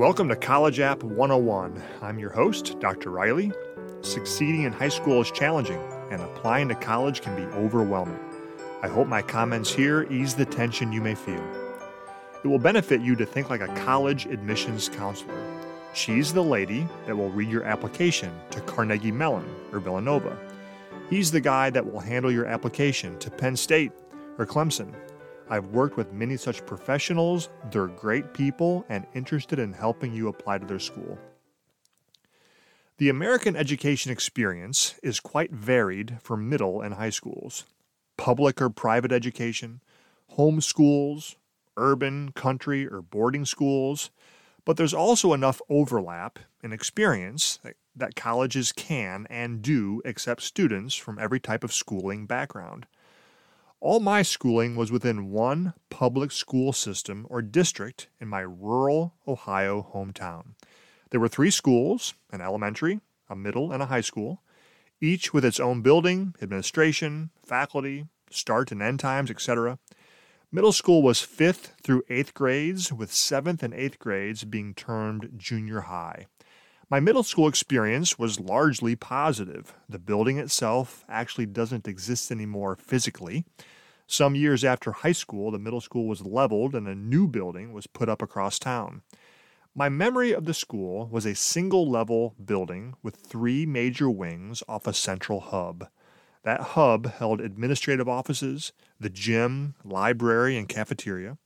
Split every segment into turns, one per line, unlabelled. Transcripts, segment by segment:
Welcome to College App 101. I'm your host, Dr. Riley. Succeeding in high school is challenging, and applying to college can be overwhelming. I hope my comments here ease the tension you may feel. It will benefit you to think like a college admissions counselor. She's the lady that will read your application to Carnegie Mellon or Villanova. He's the guy that will handle your application to Penn State or Clemson I've worked with many such professionals. They're great people and interested in helping you apply to their school. The American education experience is quite varied for middle and high schools. Public or private education, home schools, urban, country, or boarding schools, but there's also enough overlap in experience that colleges can and do accept students from every type of schooling background. All my schooling was within one public school system or district in my rural Ohio hometown. There were three schools an elementary, a middle, and a high school, each with its own building, administration, faculty, start and end times, etc. Middle school was 5th through 8th grades, with 7th and 8th grades being termed junior high. My middle school experience was largely positive. The building itself actually doesn't exist anymore physically. Some years after high school, the middle school was leveled and a new building was put up across town. My memory of the school was a single level building with three major wings off a central hub. That hub held administrative offices, the gym, library, and cafeteria.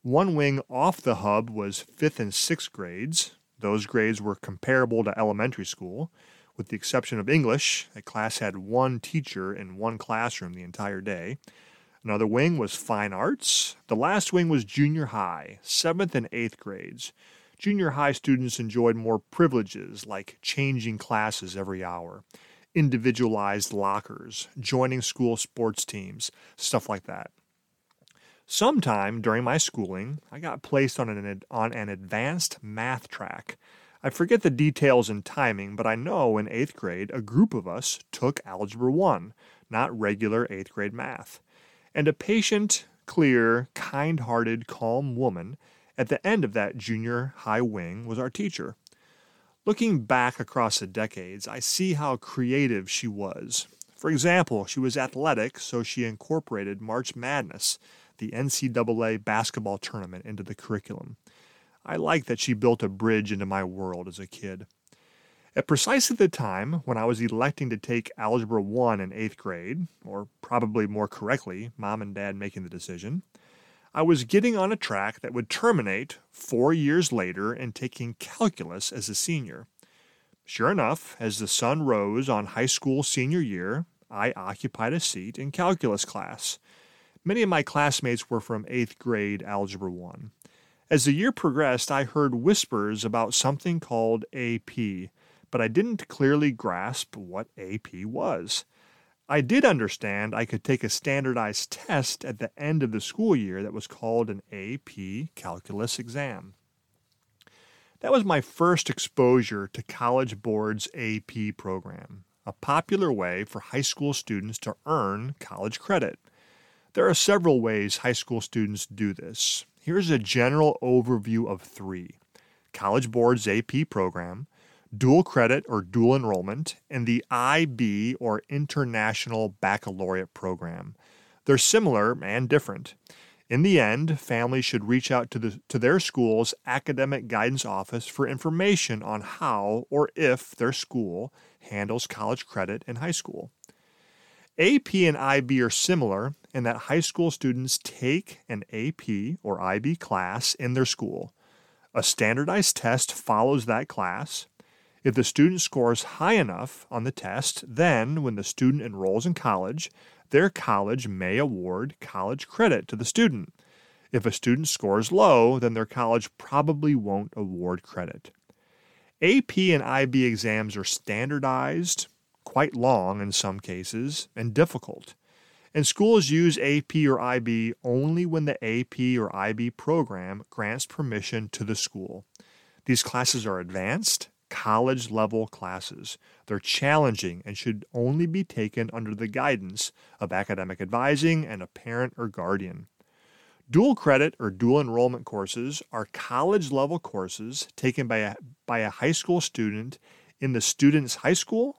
One wing off the hub was fifth and sixth grades. Those grades were comparable to elementary school. With the exception of English, a class had one teacher in one classroom the entire day. Another wing was fine arts. The last wing was junior high, seventh and eighth grades. Junior high students enjoyed more privileges like changing classes every hour, individualized lockers, joining school sports teams, stuff like that. Sometime during my schooling, I got placed on an, on an advanced math track. I forget the details and timing, but I know in eighth grade a group of us took Algebra 1, not regular eighth grade math and a patient, clear, kind hearted, calm woman at the end of that junior high wing was our teacher. Looking back across the decades, I see how creative she was. For example, she was athletic, so she incorporated March Madness, the NCAA basketball tournament, into the curriculum. I like that she built a bridge into my world as a kid. At precisely the time when I was electing to take Algebra 1 in 8th grade, or probably more correctly, mom and dad making the decision, I was getting on a track that would terminate four years later in taking calculus as a senior. Sure enough, as the sun rose on high school senior year, I occupied a seat in calculus class. Many of my classmates were from 8th grade Algebra 1. As the year progressed, I heard whispers about something called AP, but I didn't clearly grasp what AP was. I did understand I could take a standardized test at the end of the school year that was called an AP Calculus exam. That was my first exposure to College Board's AP program, a popular way for high school students to earn college credit. There are several ways high school students do this. Here's a general overview of three College Board's AP program, dual credit or dual enrollment, and the IB or International Baccalaureate program. They're similar and different. In the end, families should reach out to, the, to their school's academic guidance office for information on how or if their school handles college credit in high school. AP and IB are similar in that high school students take an AP or IB class in their school. A standardized test follows that class, if the student scores high enough on the test, then when the student enrolls in college, their college may award college credit to the student. If a student scores low, then their college probably won't award credit. AP and IB exams are standardized, quite long in some cases, and difficult. And schools use AP or IB only when the AP or IB program grants permission to the school. These classes are advanced college level classes. They're challenging and should only be taken under the guidance of academic advising and a parent or guardian. Dual credit or dual enrollment courses are college level courses taken by a, by a high school student in the student's high school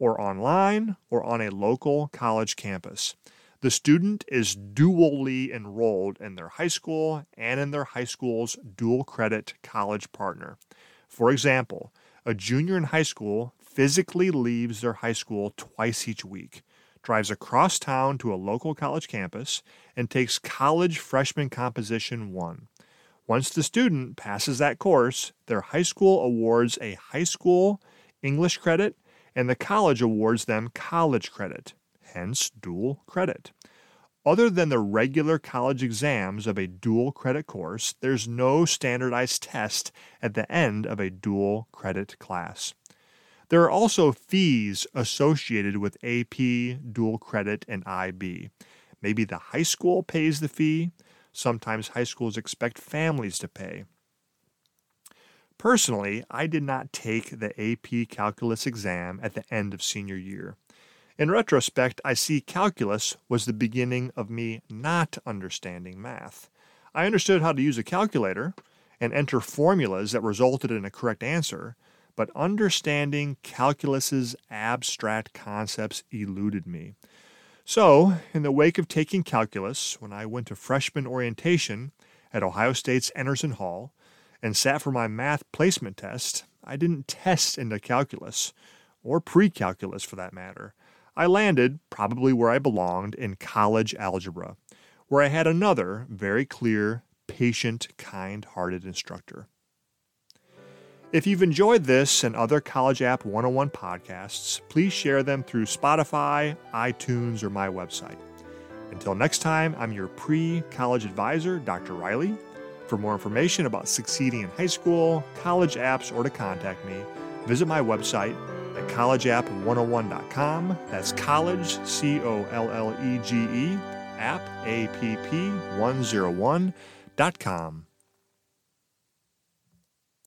or online or on a local college campus. The student is dually enrolled in their high school and in their high school's dual credit college partner. For example, a junior in high school physically leaves their high school twice each week, drives across town to a local college campus, and takes College Freshman Composition 1. Once the student passes that course, their high school awards a high school English credit and the college awards them college credit hence dual credit. Other than the regular college exams of a dual credit course, there's no standardized test at the end of a dual credit class. There are also fees associated with AP, dual credit, and IB. Maybe the high school pays the fee. Sometimes high schools expect families to pay. Personally, I did not take the AP Calculus exam at the end of senior year. In retrospect, I see calculus was the beginning of me not understanding math. I understood how to use a calculator and enter formulas that resulted in a correct answer, but understanding calculus's abstract concepts eluded me. So, in the wake of taking calculus, when I went to freshman orientation at Ohio State's Enarson Hall and sat for my math placement test, I didn't test into calculus, or pre calculus for that matter. I landed, probably where I belonged, in college algebra, where I had another very clear, patient, kind hearted instructor. If you've enjoyed this and other College App 101 podcasts, please share them through Spotify, iTunes, or my website. Until next time, I'm your pre college advisor, Dr. Riley. For more information about succeeding in high school, college apps, or to contact me, visit my website at collegeapp101.com. That's college, C O L L E G E, app, A P P 101.com.